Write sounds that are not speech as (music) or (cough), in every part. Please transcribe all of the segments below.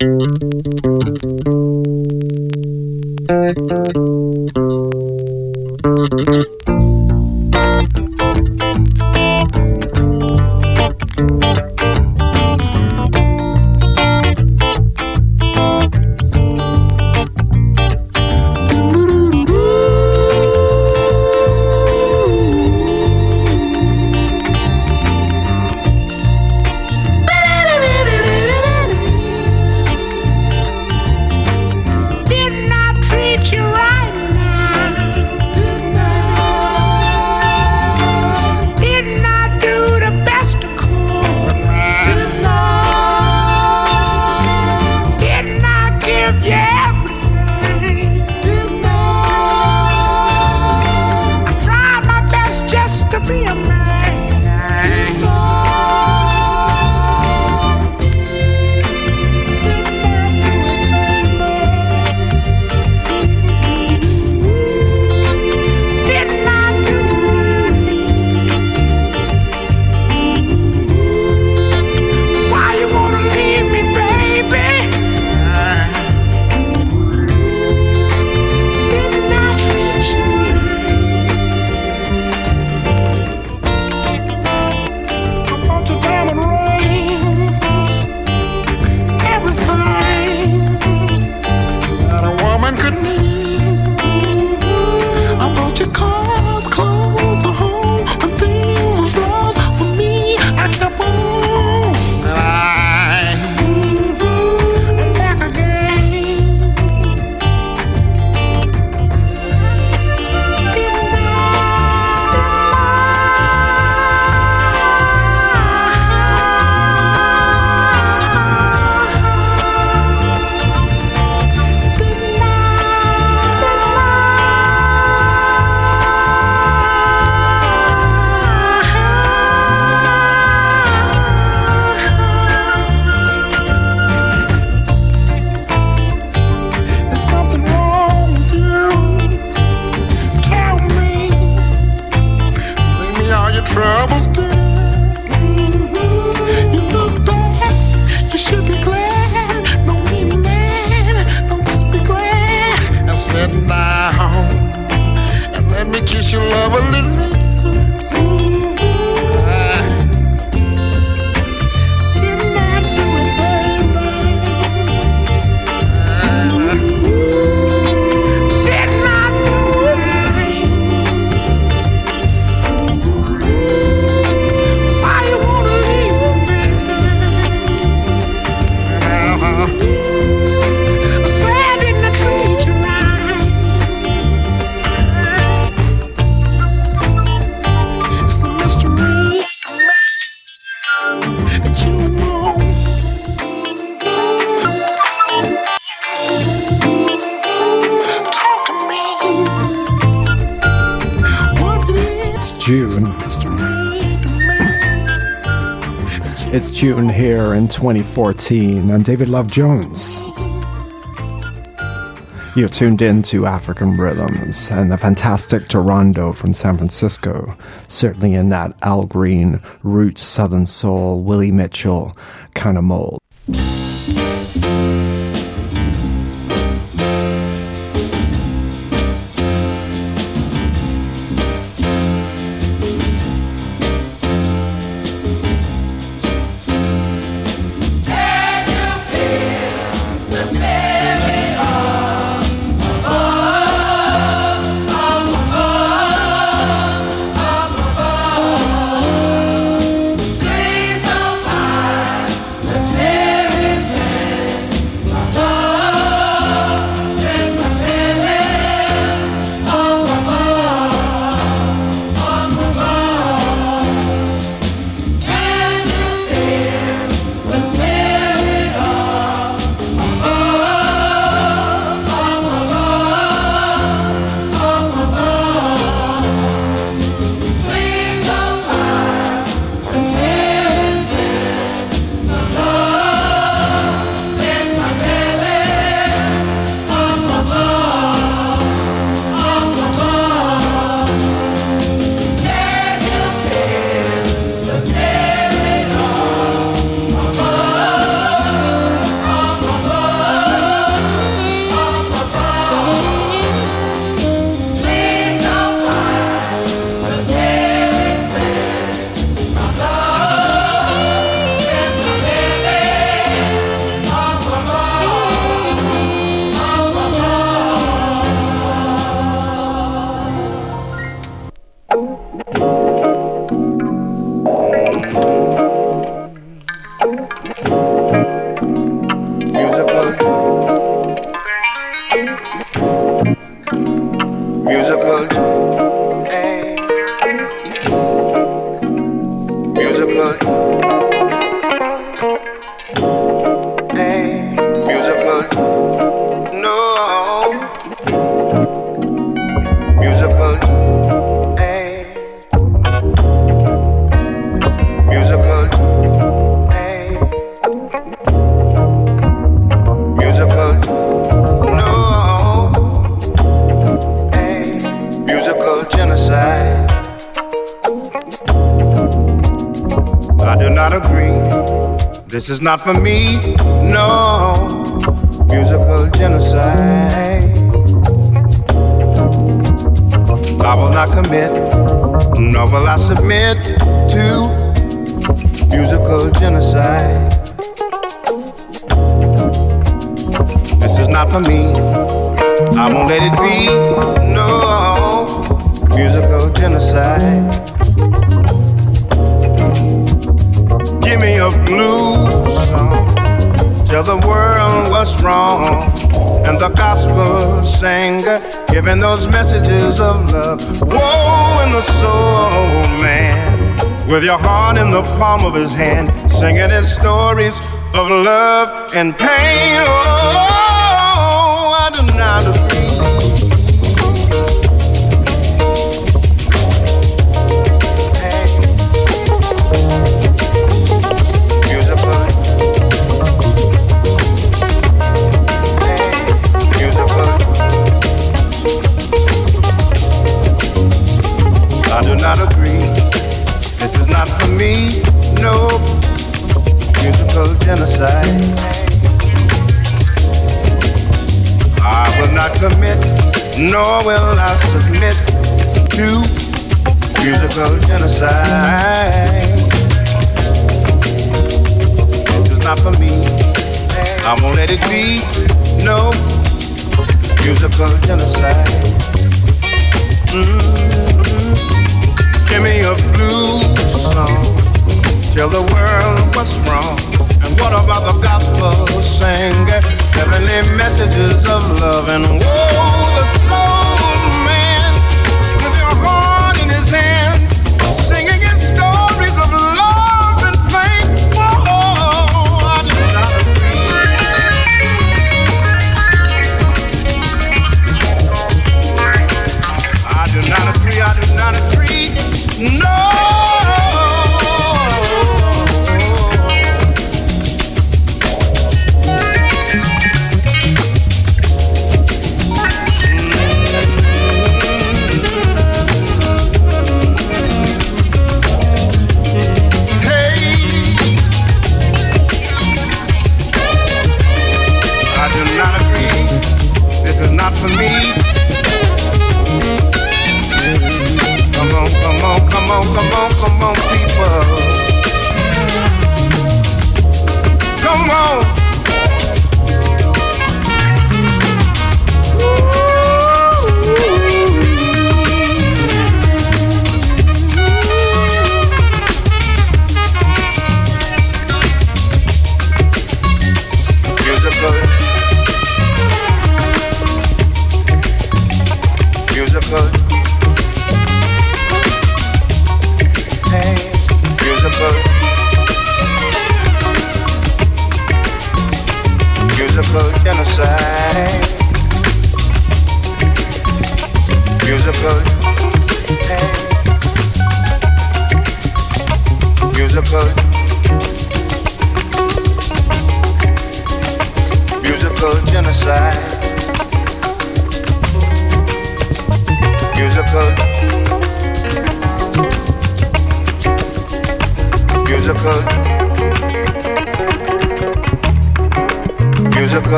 Thank you. troubles, girl. Mm-hmm. You look back, you should be glad. Just be glad. And sit down and let me kiss you, love a little. June here in 2014. I'm David Love Jones. You're tuned in to African Rhythms and the fantastic Tarondo from San Francisco, certainly in that Al Green, roots, Southern Soul, Willie Mitchell kind of mold. Not for me, With your heart in the palm of his hand, singing his stories of love and pain. Oh, I do not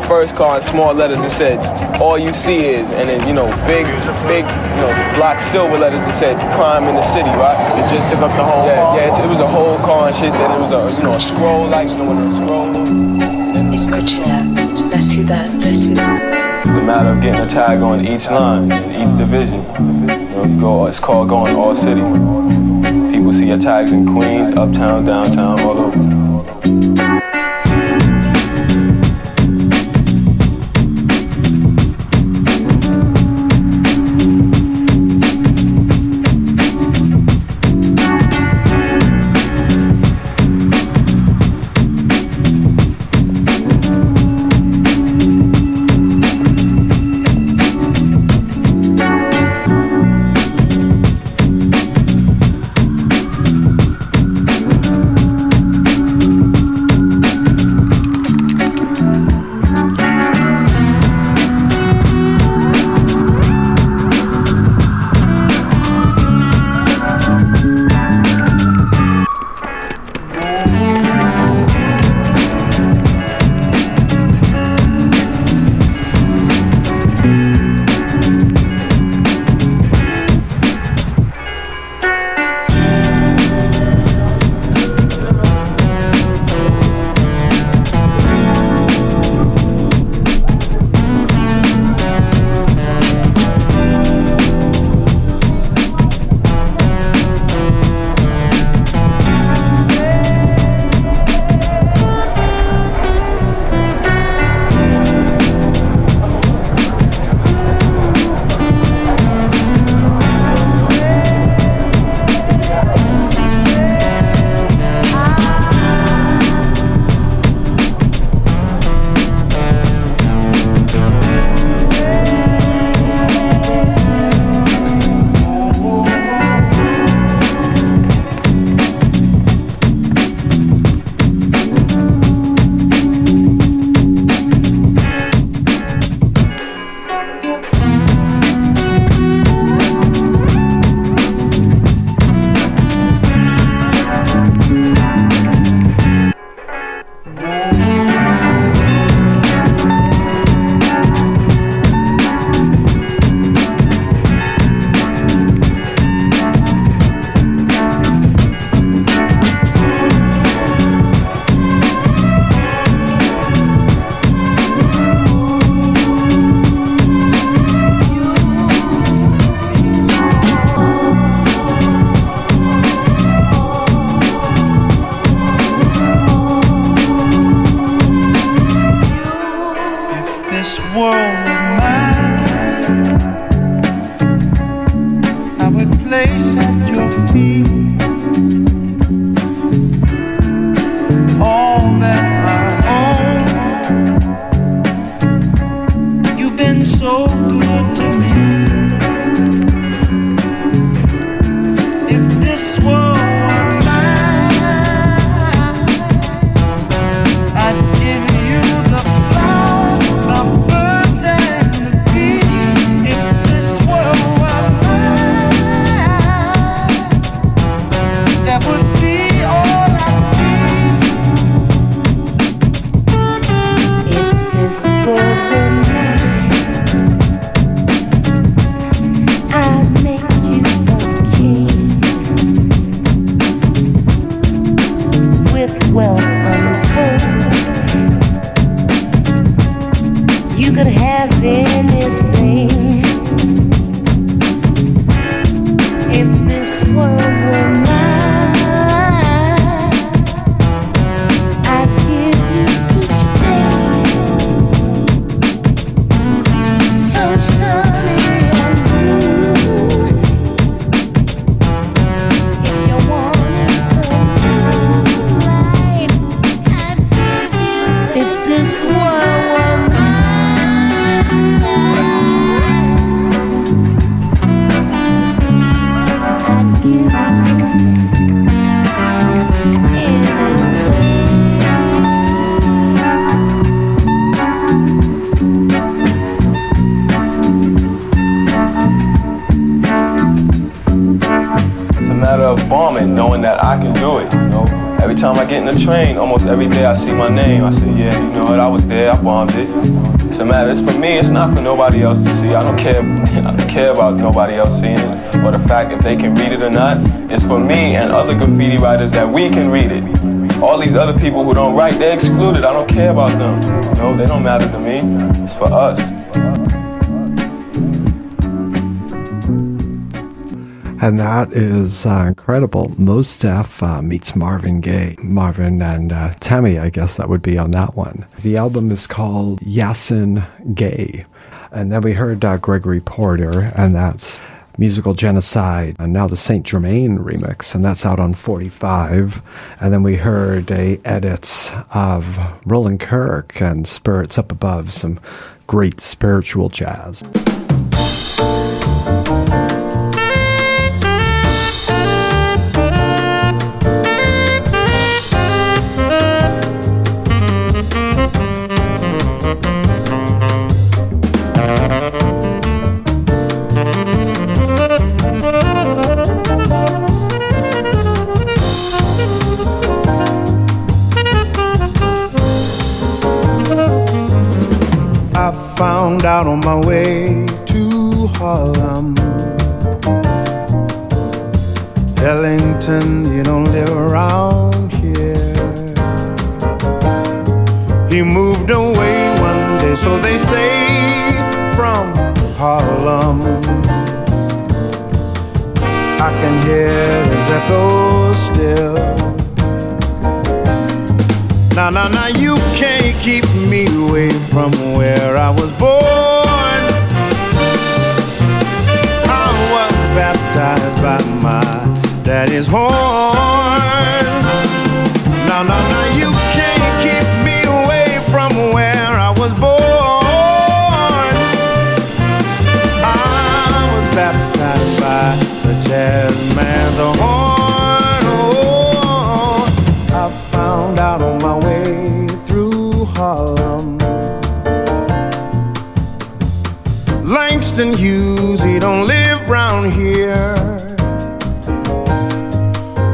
first car in small letters it said, all you see is, and then, you know, big, big, you know, black silver letters it said, crime in the city, right? It just took up the whole yeah, car. Yeah, it, it, was a whole car and shit, then it was a, you know, a scroll, like, you know, what a scroll The matter of getting a tag on each line, in each division. You know, go, it's called going all city. People see your tags in Queens, uptown, downtown, all over. Writers that we can read it. All these other people who don't write, they're excluded. I don't care about them. Know, they don't matter to me. It's for us. And that is uh, incredible. Mos Def uh, meets Marvin Gaye. Marvin and uh, Tammy, I guess that would be on that one. The album is called Yasiin Gaye. And then we heard uh, Gregory Porter, and that's Musical Genocide, and now the St. Germain remix, and that's out on 45. And then we heard a edits of Roland Kirk and Spirits Up Above, some great spiritual jazz. Out on my way to Harlem. Ellington, you don't live around here. He moved away one day, so they say, from Harlem. I can hear his echo still. Now, now, now, you can't keep me away from where I was born. I was baptized by my daddy's horn.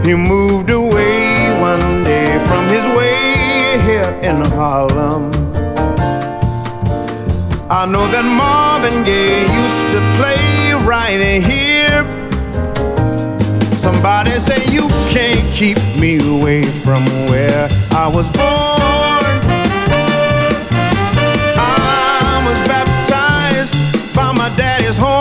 He moved away one day from his way here in Harlem. I know that Marvin Gaye used to play right here. Somebody say you can't keep me away from where I was born. I was baptized by my daddy's horn.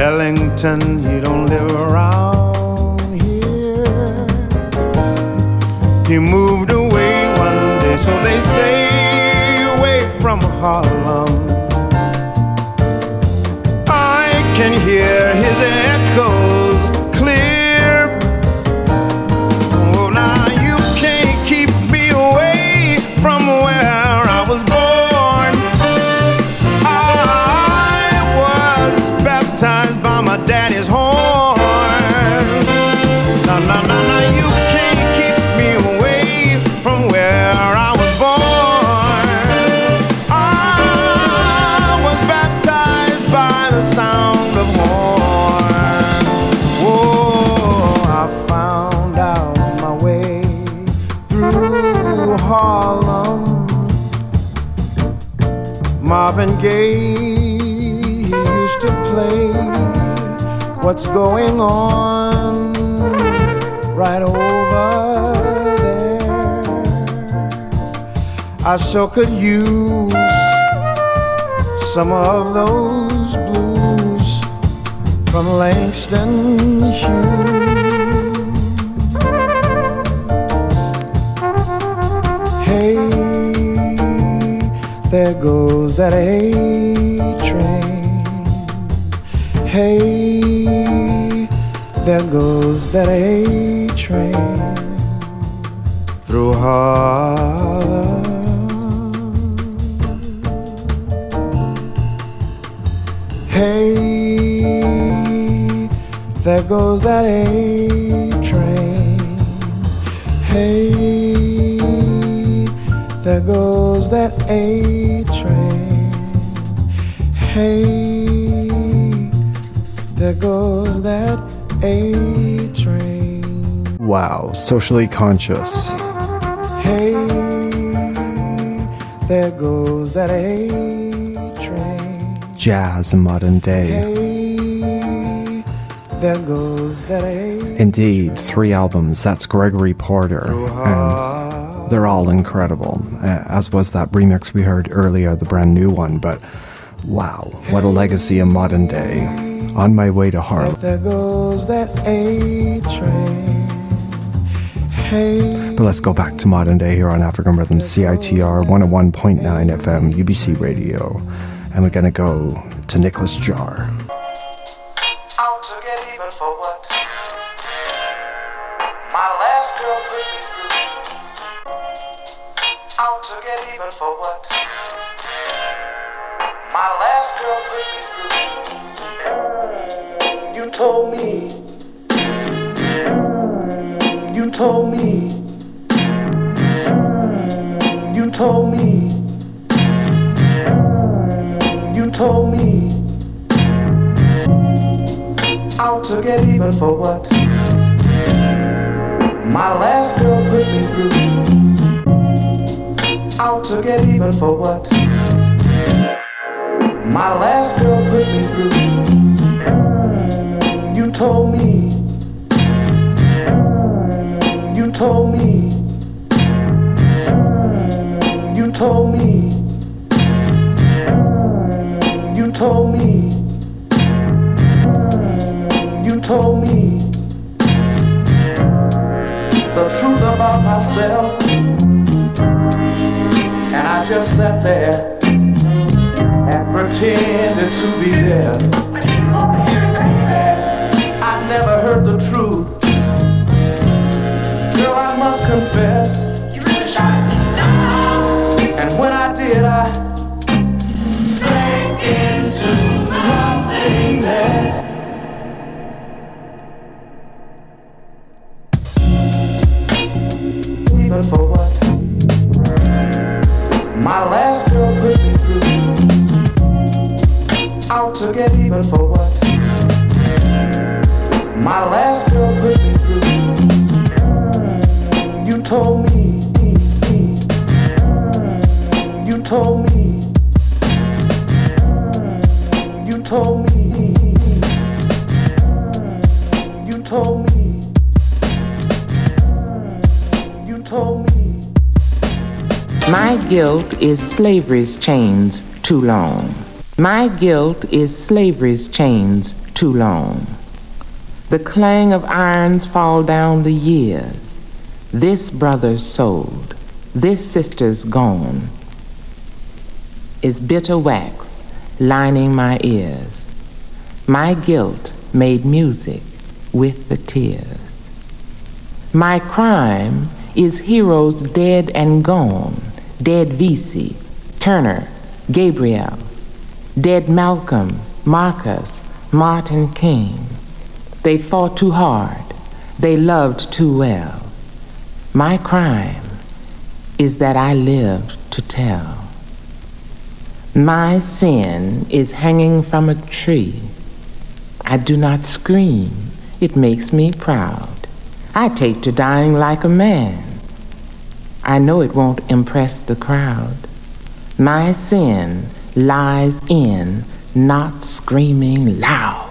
Ellington, he don't live around here. He moved away one day, so they say, away from Harlem. I can hear his. Sure could use some of those blues from Langston Hughes. Hey, there goes that A train. Hey, there goes that A train through Harlem. Hey, There goes that A train. Hey, there goes that A train. Hey, there goes that A train. Wow, socially conscious. Hey, there goes that A train. Jazz modern day. Hey, there goes that A. Indeed, three albums. That's Gregory Porter. And they're all incredible, uh, as was that remix we heard earlier, the brand new one. But wow, what a legacy in modern day. On my way to Harlem. There goes that A train. Hey. But let's go back to modern day here on African Rhythm, CITR 101.9 FM, UBC Radio. And we're going to go to Nicolas Jaar. My last girl put me through. Out to get even for what? My last girl put me through. You told me. You told me. You told me. You told me. You told me the truth about myself. And I just sat there and pretended to be there. I never heard the truth. Girl, I must confess. You really shot me down. And when I did, I My last girl put me through. Out to get even for what? My last girl put me through. You told me. You told me. My guilt is slavery's chains too long. My guilt is slavery's chains too long. The clang of irons fall down the years. This brother's sold, this sister's gone. Is bitter wax lining my ears. My guilt made music with the tears. My crime is heroes dead and gone dead Vesey, Turner, Gabriel, dead Malcolm, Marcus, Martin King. They fought too hard. They loved too well. My crime is that I lived to tell. My sin is hanging from a tree. I do not scream. It makes me proud. I take to dying like a man. I know it won't impress the crowd. My sin lies in not screaming loud.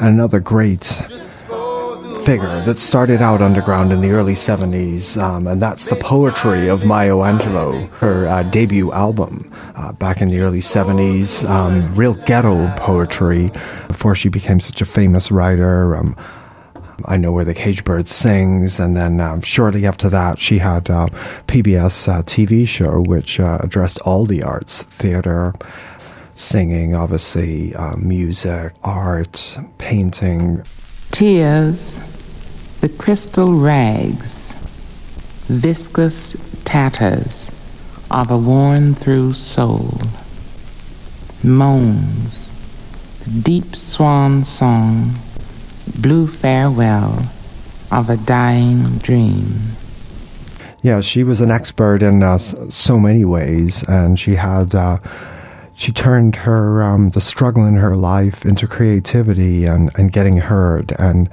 Another great figure that started out underground in the early 70s, um, and that's the poetry of Maya Angelou, her uh, debut album uh, back in the early 70s. Um, real ghetto poetry before she became such a famous writer. Um, I Know Where the Cage Bird Sings. And then um, shortly after that, she had a PBS uh, TV show which uh, addressed all the arts theater, singing, obviously, uh, music, art, painting. Tears, the crystal rags, viscous tatters of a worn through soul, moans, the deep swan song blue farewell of a dying dream. Yeah, she was an expert in uh, so many ways, and she had. Uh, she turned her um, the struggle in her life into creativity and, and getting heard and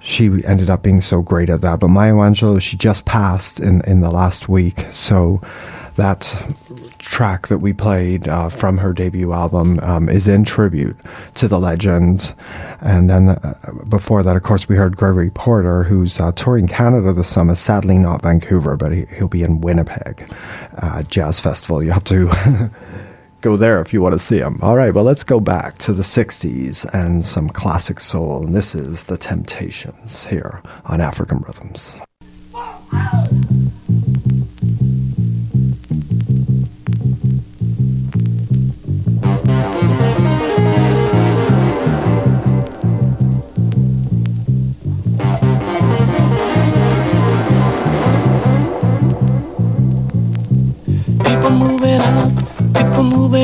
she ended up being so great at that but maya angelou she just passed in, in the last week so that track that we played uh, from her debut album um, is in tribute to the legend. And then uh, before that, of course, we heard Gregory Porter, who's uh, touring Canada this summer, sadly not Vancouver, but he, will be in Winnipeg uh, Jazz Festival. You have to. (laughs) go there if you want to see him. All right, well, let's go back to the 60s and some classic soul. And this is The Temptations here on African Rhythms.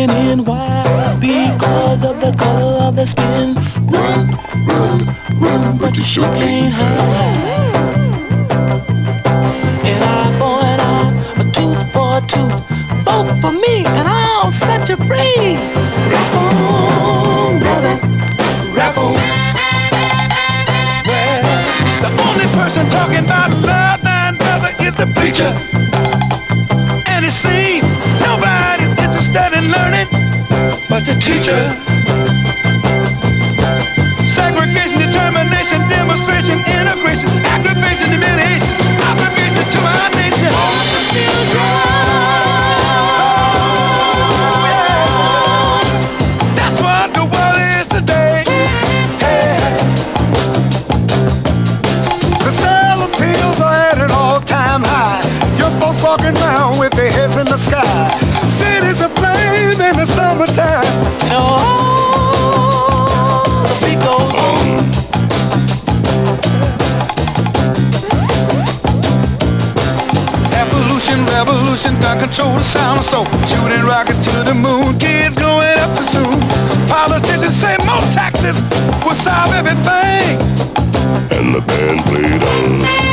when and why Because of the color of the skin. Run, run, run, but you sure can't hide. An eye for an eye, a tooth for a tooth Vote for me and I'll set you free. Rap on, brother, rap on. Well, the only person talking about love and brother is the preacher. And it seems studying, learning, but the teacher. Segregation, determination, demonstration, integration, aggravation, humiliation, obligation to our nation. All the children. I control the sound of soul. Shooting rockets to the moon, kids going up to soon. Politicians say more taxes will solve everything. And the band played on.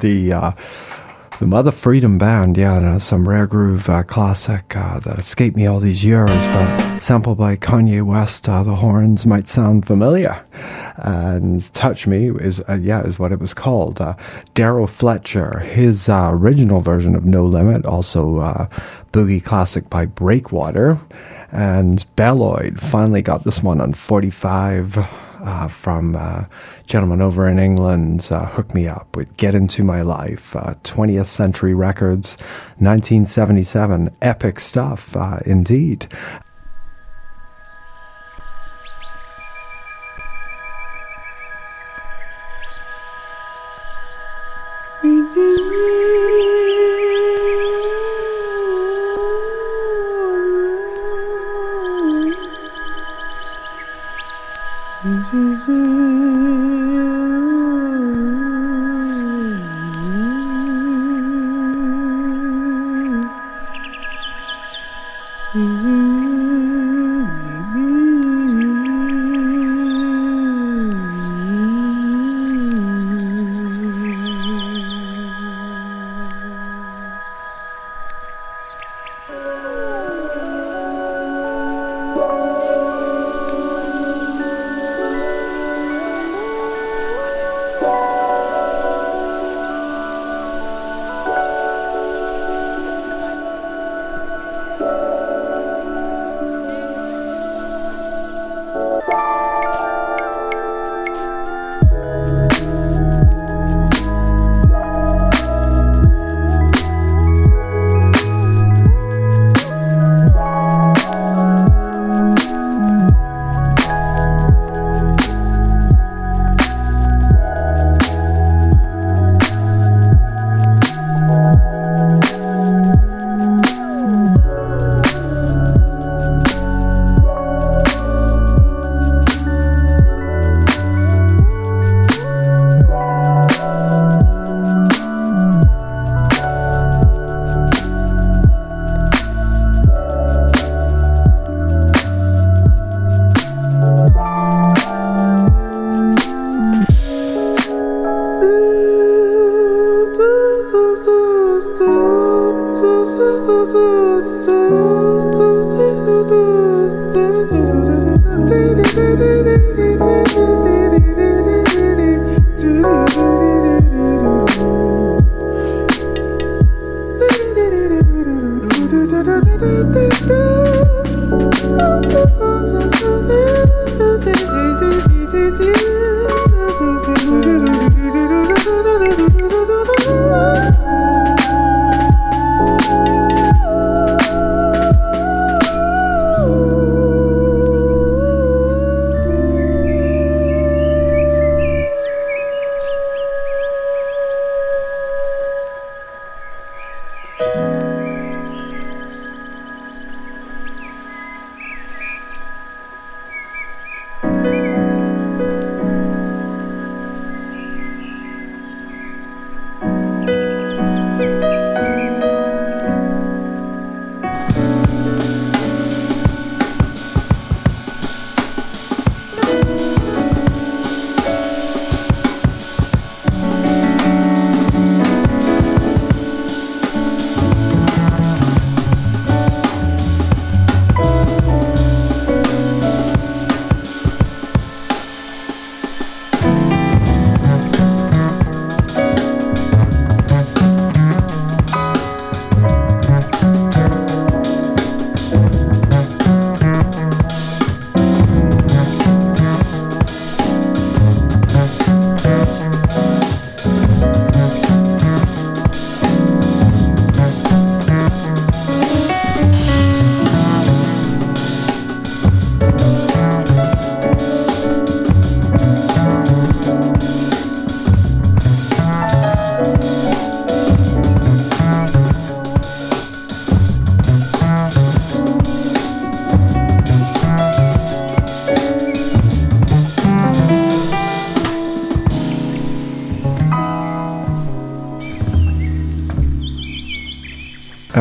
The uh, the Mother Freedom Band. Yeah, some rare groove uh, classic uh, that escaped me all these years, but sampled by Kanye West. Uh, the horns might sound familiar, and "Touch Me" is uh, yeah is what it was called. Daryl Fletcher, his original version of No Limit, also boogie classic by Breakwater, and Belloid finally got this one on forty five. Uh, from uh, gentleman over in England uh, me up with Get Into My Life, 20th uh, Century Records, 1977. Epic stuff, uh, indeed.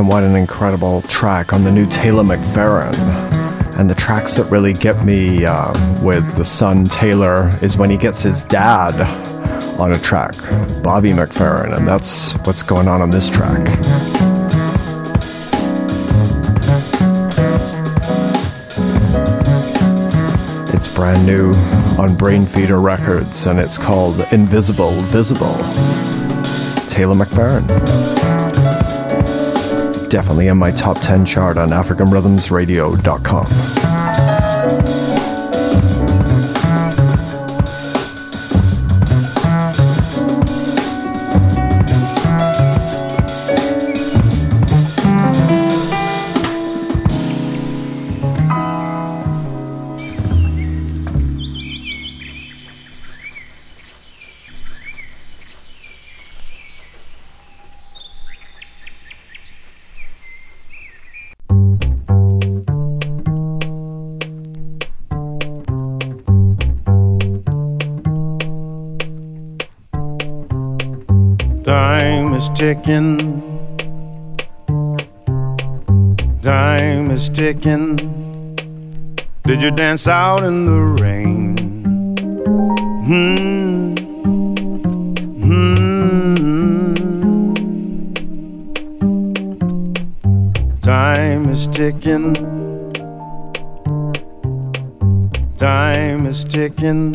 What an incredible track on the new Taylor McFerrin. And the tracks that really get me uh, with the son Taylor is when he gets his dad on a track, Bobby McFerrin, and that's what's going on on this track. It's brand new on Brainfeeder Records, and it's called Invisible Visible. Taylor McFerrin definitely in my top 10 chart on AfricanRhythmsRadio.com. ticking. Time is ticking. Did you dance out in the rain? Hmm. Hmm. Time is ticking. Time is ticking.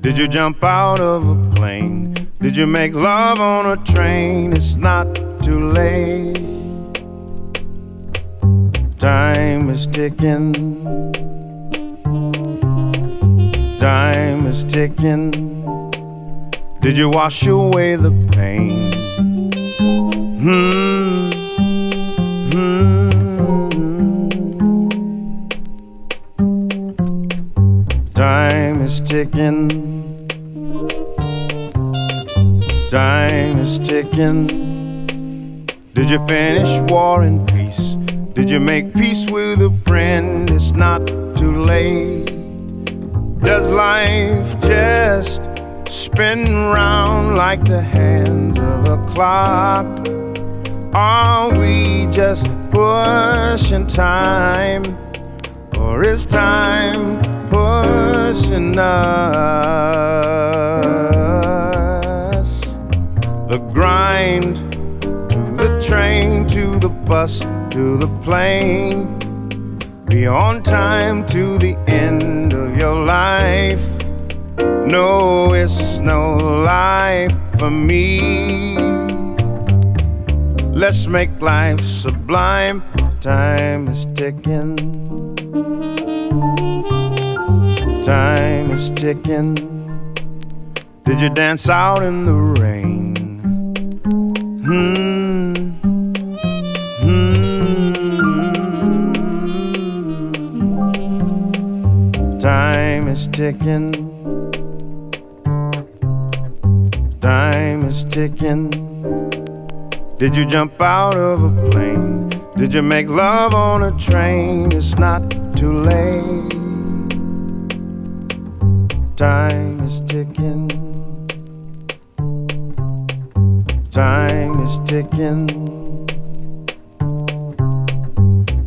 Did you jump out of a plane? Did you make love on a train? It's not too late. Time is ticking. Time is ticking. Did you wash away the pain? Hmm. Hmm. Time is ticking. Ticking. Did you finish war and peace? Did you make peace with a friend? It's not too late. Does life just spin round like the hands of a clock? Are we just pushing time? Or is time pushing us? Grind, to the train, to the bus, to the plane. Be on time to the end of your life. No, it's no life for me. Let's make life sublime. Time is ticking. Time is ticking. Did you dance out in the rain? Hmm. Time is ticking. Time is ticking. Did you jump out of a plane? Did you make love on a train? It's not too late. Time is ticking. Time is ticking.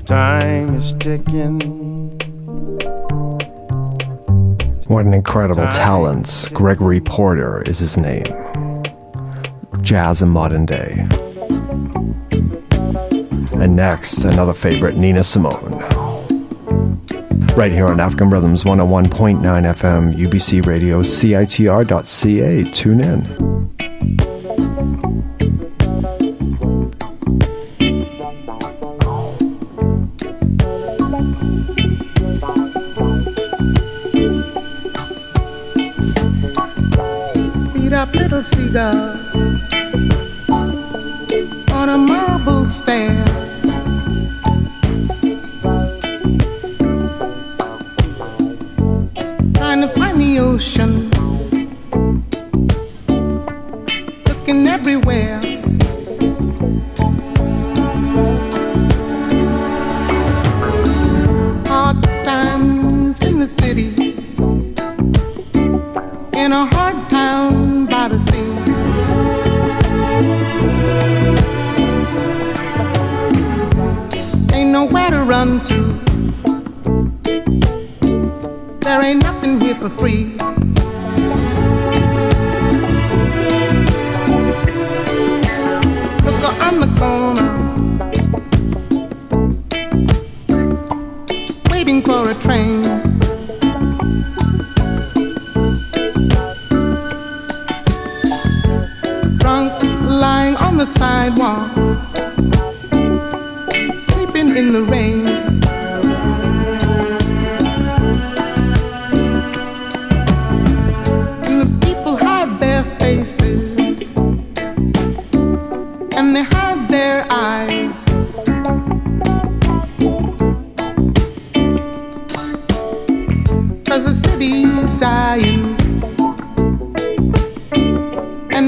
Time is ticking. What an incredible talent. Gregory Porter is his name. Jazz in modern day. And next, another favorite, Nina Simone. Right here on African Rhythms 101.9 FM, UBC Radio, CITR.ca. Tune in.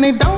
They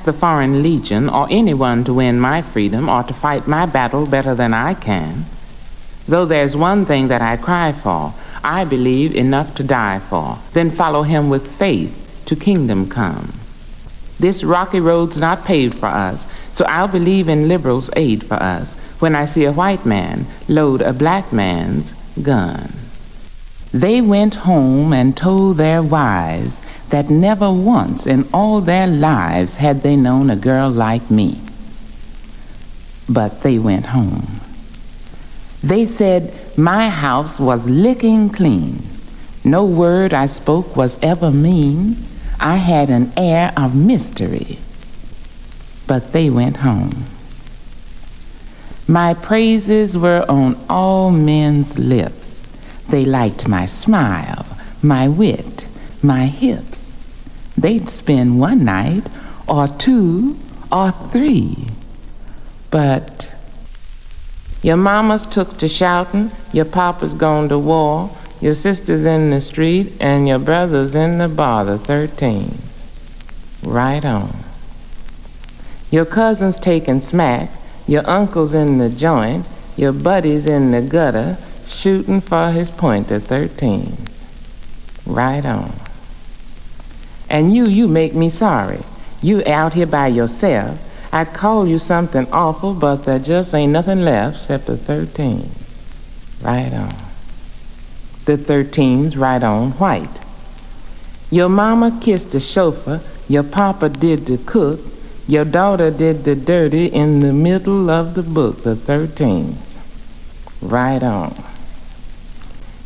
ask the Foreign Legion or anyone to win my freedom or to fight my battle better than I can. Though there's one thing that I cry for, I believe enough to die for, then follow him with faith to kingdom come. This rocky road's not paved for us, so I'll believe in liberals' aid for us when I see a white man load a black man's gun. They went home and told their wives that never once in all their lives had they known a girl like me. But they went home. They said my house was licking clean. No word I spoke was ever mean. I had an air of mystery. But they went home. My praises were on all men's lips. They liked my smile, my wit, my hips. They'd spend one night, or two, or three. But your mama's took to shouting, your papa's gone to war, your sister's in the street, and your brother's in the bar, the 13th. Right on. Your cousin's taking smack, your uncle's in the joint, your buddy's in the gutter, shooting for his point at 13. Right on. And you, you make me sorry. You out here by yourself. I'd call you something awful, but there just ain't nothing left except the 13. Right on. The 13's right on white. Your mama kissed the chauffeur, your papa did the cook, your daughter did the dirty in the middle of the book, the 13. Right on.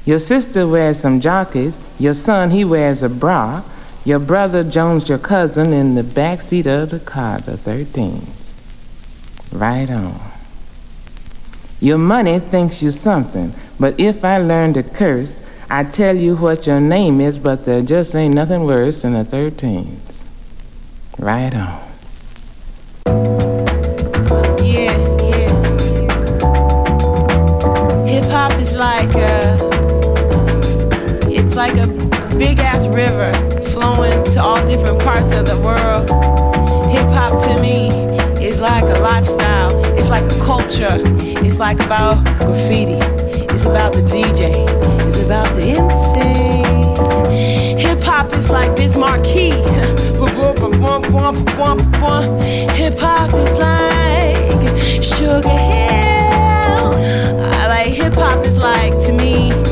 Your sister wears some jockeys, your son he wears a bra, your brother jones your cousin in the back seat of the car, the 13. Right on. Your money thinks you something, but if I learn to curse, I tell you what your name is, but there just ain't nothing worse than the 13. Right on. Yeah, yeah. Hip hop is like a, it's like a big ass river to all different parts of the world. Hip hop to me is like a lifestyle. It's like a culture. It's like about graffiti. It's about the DJ. It's about the MC. Hip hop is like this marquee. (laughs) Hip hop is like Sugar Hill. I like hip hop is like to me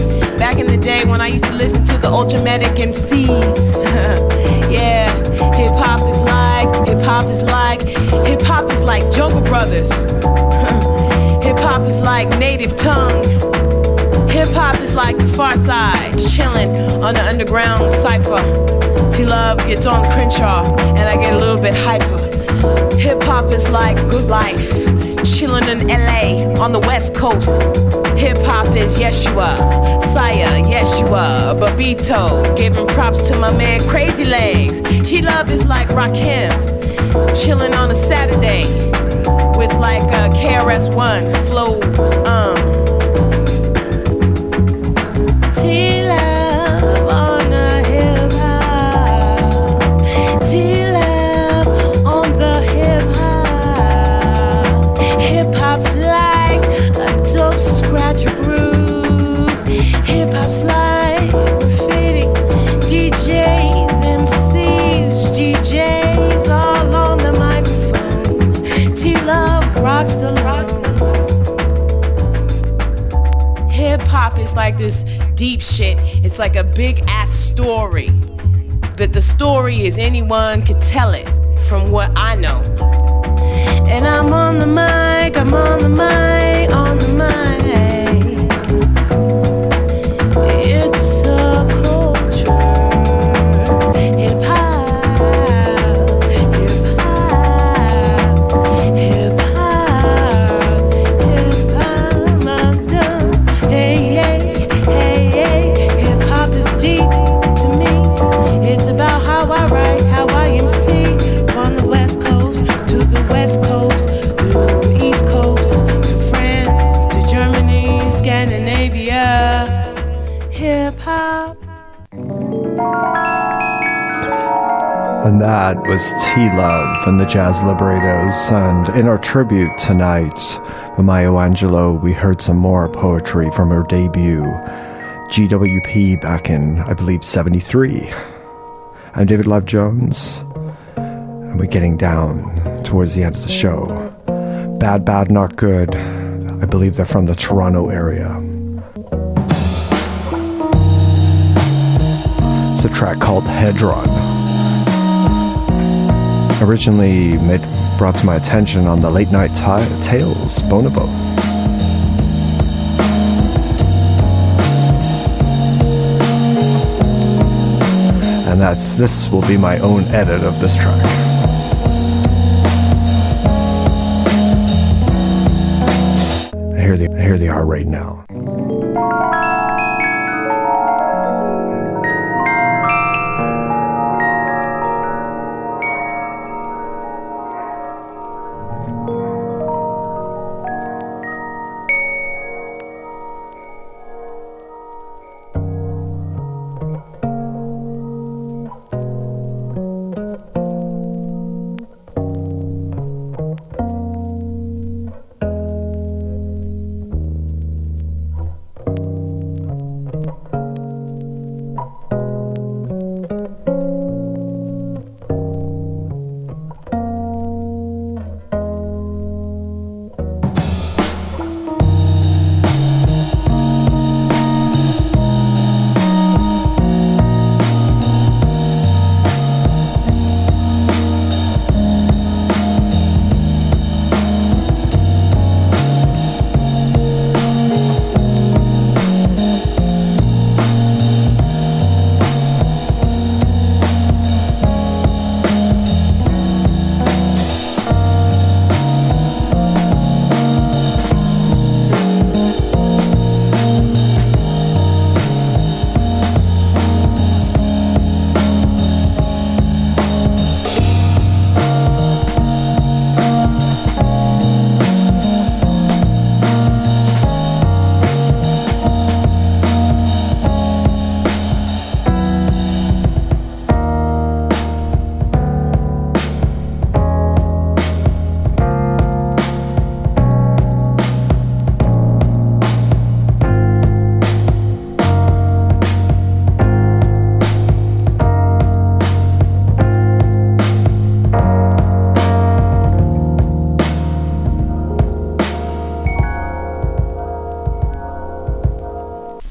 back in the day when I used to listen to the Ultramagnetic MCs. (laughs) yeah, hip hop is like hip hop is like hip hop is like Jungle Brothers. (laughs) hip hop is like Native Tongue. Hip hop is like the Pharcyde, chilling on the underground cipher. T Love gets on Crenshaw, and I get a little bit hyper. Hip hop is like good life, chilling in LA on the West Coast. Hip hop is Yeshua, Saya, Yeshua, Babito, giving props to my man Crazy Legs. T Love is like Rakim, chilling on a Saturday with like a KRS One flows. Um. T-Love Is like this deep shit. It's like a big ass story. But the story is anyone could tell it from what I know. And I'm on the mic, I'm on the mic, on the mic. That was T Love and the Jazz Liberatorz. And in our tribute tonight, with Maya Angelou, we heard some more poetry from her debut, GWP, back in, I believe, 73. I'm David Love Jones, and we're getting down towards the end of the show. Bad, Bad, Not Good. I believe they're from the Toronto area. It's a track called Hedron originally made, brought to my attention on the late night ti- tales bonobo. And that's this will be my own edit of this track. Here they, here they are right now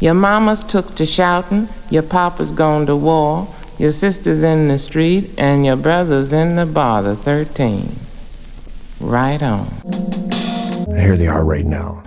Your mama's took to shouting, your papa's gone to war, your sister's in the street, and your brother's in the bar, the 13. Right on. Here they are right now.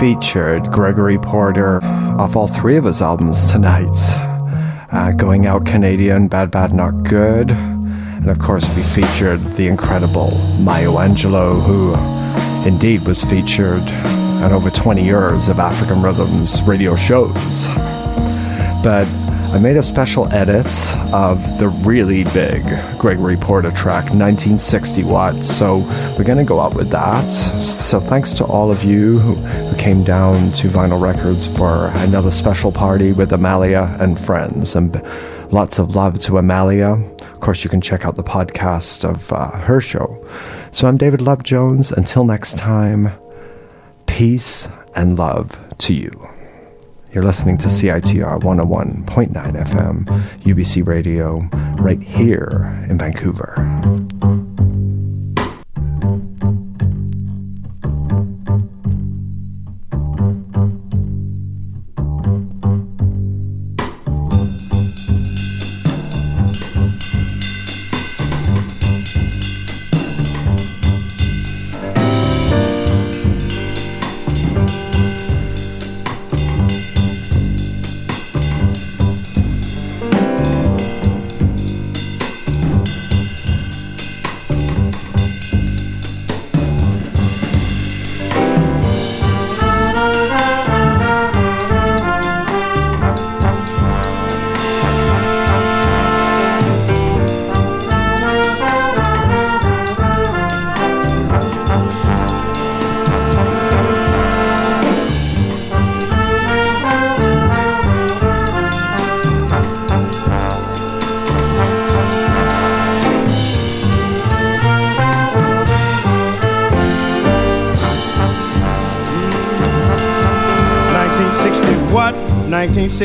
Featured Gregory Porter off all three of his albums tonight. Uh, Going Out Canadian, Bad Bad Not Good. And of course, we featured the incredible Maya Angelou, who indeed was featured on over 20 years of African Rhythms radio shows. But I made a special edit of the really big Gregory Porter track, 1960 watts. So we're going to go out with that. So thanks to all of you who, who came down to Vinyl Records for another special party with Amalia and friends. And lots of love to Amalia. Of course, you can check out the podcast of uh, her show. So I'm David Love Jones. Until next time, peace and love to you. You're listening to CITR 101.9 FM, UBC Radio, right here in Vancouver.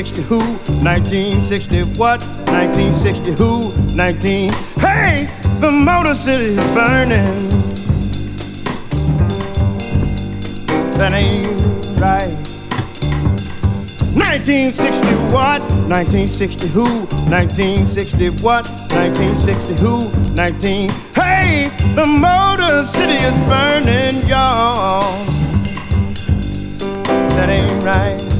1960 who? 1960 what? 1960 who? 19. Hey, the Motor City is burning. That ain't right. 1960 what? 1960 who? 1960 what? 1960 who? 19. Hey, the Motor City is burning, y'all. That ain't right.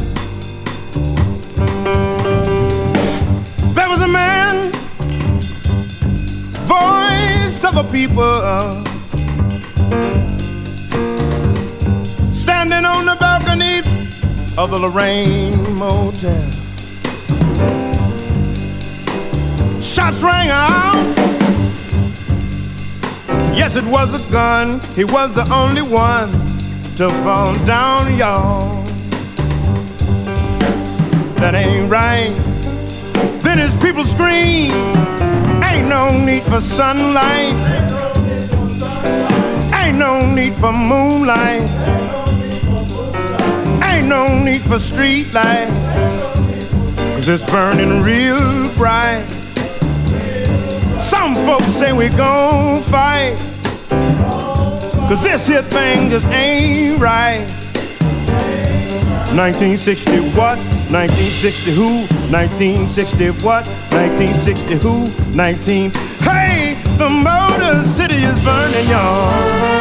Of the Lorraine Motel. Shots rang out. Yes, it was a gun. He was the only one to fall down, y'all. That ain't right. Then his people scream. Ain't no need for sunlight. Ain't no need for moonlight. No need for street lights. Cause it's burning real bright. Some folks say we gon' fight. Cause this here thing just ain't right. 1960 what? 1960 who? 1960 what? 1960 who? 19. Hey, the Motor City is burning, y'all.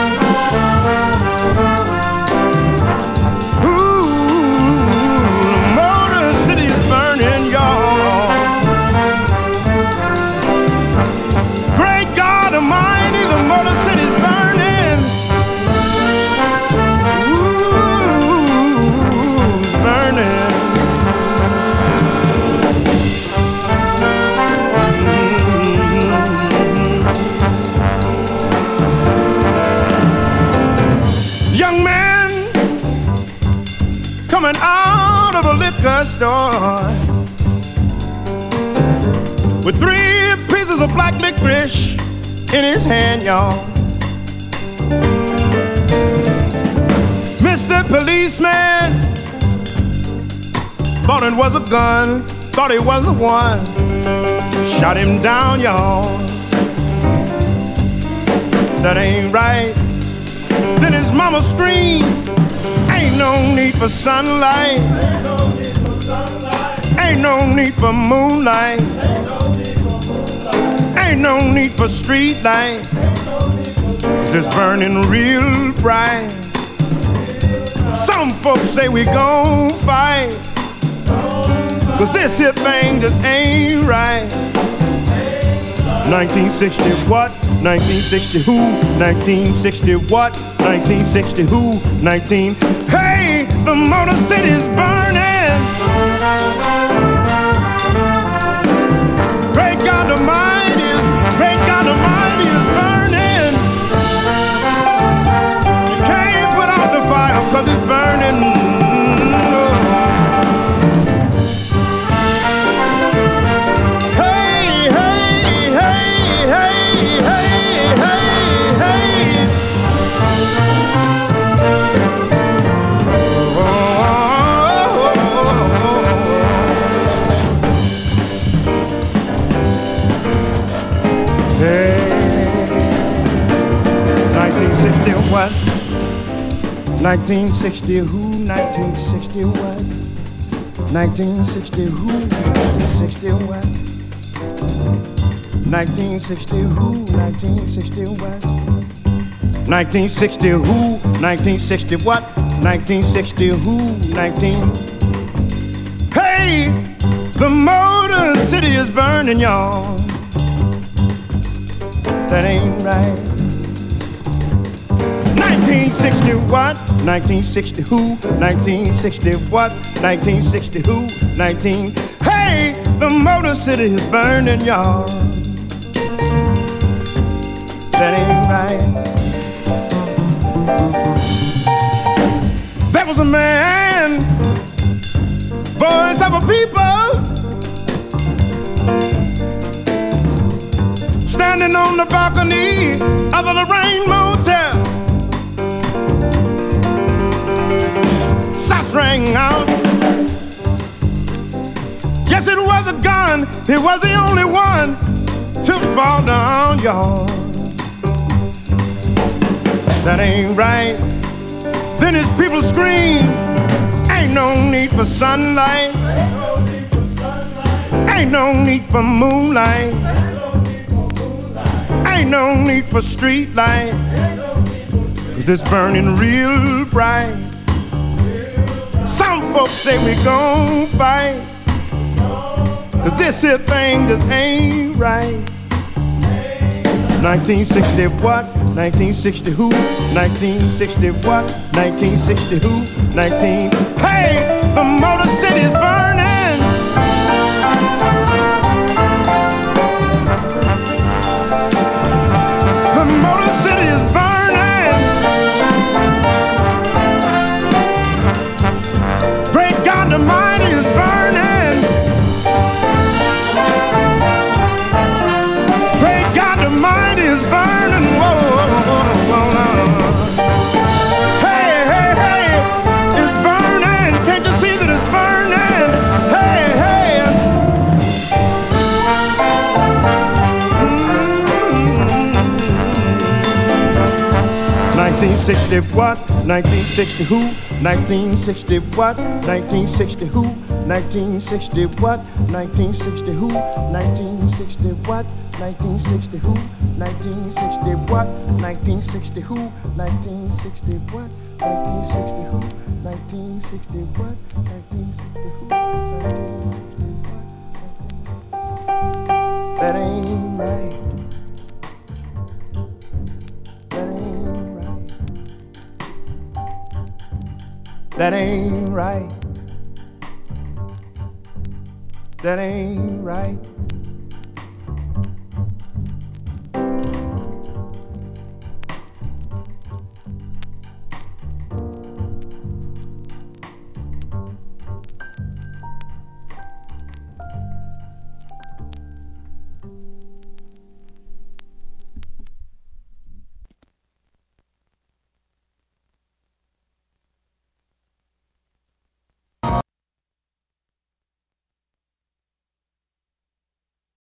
Liquor store with three pieces of black licorice in his hand, y'all. Mr. Policeman thought it was a gun, thought it was the one. Shot him down, y'all. That ain't right. Then his mama screamed, Ain't no need for sunlight. Ain't no need for moonlight. Ain't no need for street lights. It's burning real bright. Some folks say we gon' fight. Cause this here thing just ain't right. 1960 what? 1960 who? 1960 what? 1960 who? 19. Hey, the Motor City's burning. What? 1960 who? 1960 what? 1960 who? 1960 what? 1960 who? 1960 what? 1960 who? 1960 what? 1960 who? 19. Hey, the Motor City is burning, y'all. That ain't right. 1960 what? 1960 who? 1960 what? 1960 who? 19. Hey, the Motor City is burning, y'all. That ain't right. There was a man, voice of a people, standing on the balcony of the Lorraine rang out. Yes, it was a gun, he was the only one to fall down, y'all. That ain't right. Then his people scream, ain't no need for sunlight. Ain't no need for moonlight. Ain't no need for street lights. Cause it's burning real bright. Folks say we gon' fight. Cause this here thing just ain't right. 1960 what? 1960 who? 1960 what? 1960 who? 19. Hey, the Motor City's burning. 1960 what? 1960 who? 1960 what? 1960 who? 1960 what? 1960 who? 1960 what? 1960 who? 1960 what? 1960 who? 1960 what? 1960 who? 1960 what? 1960 That ain't right. That ain't right.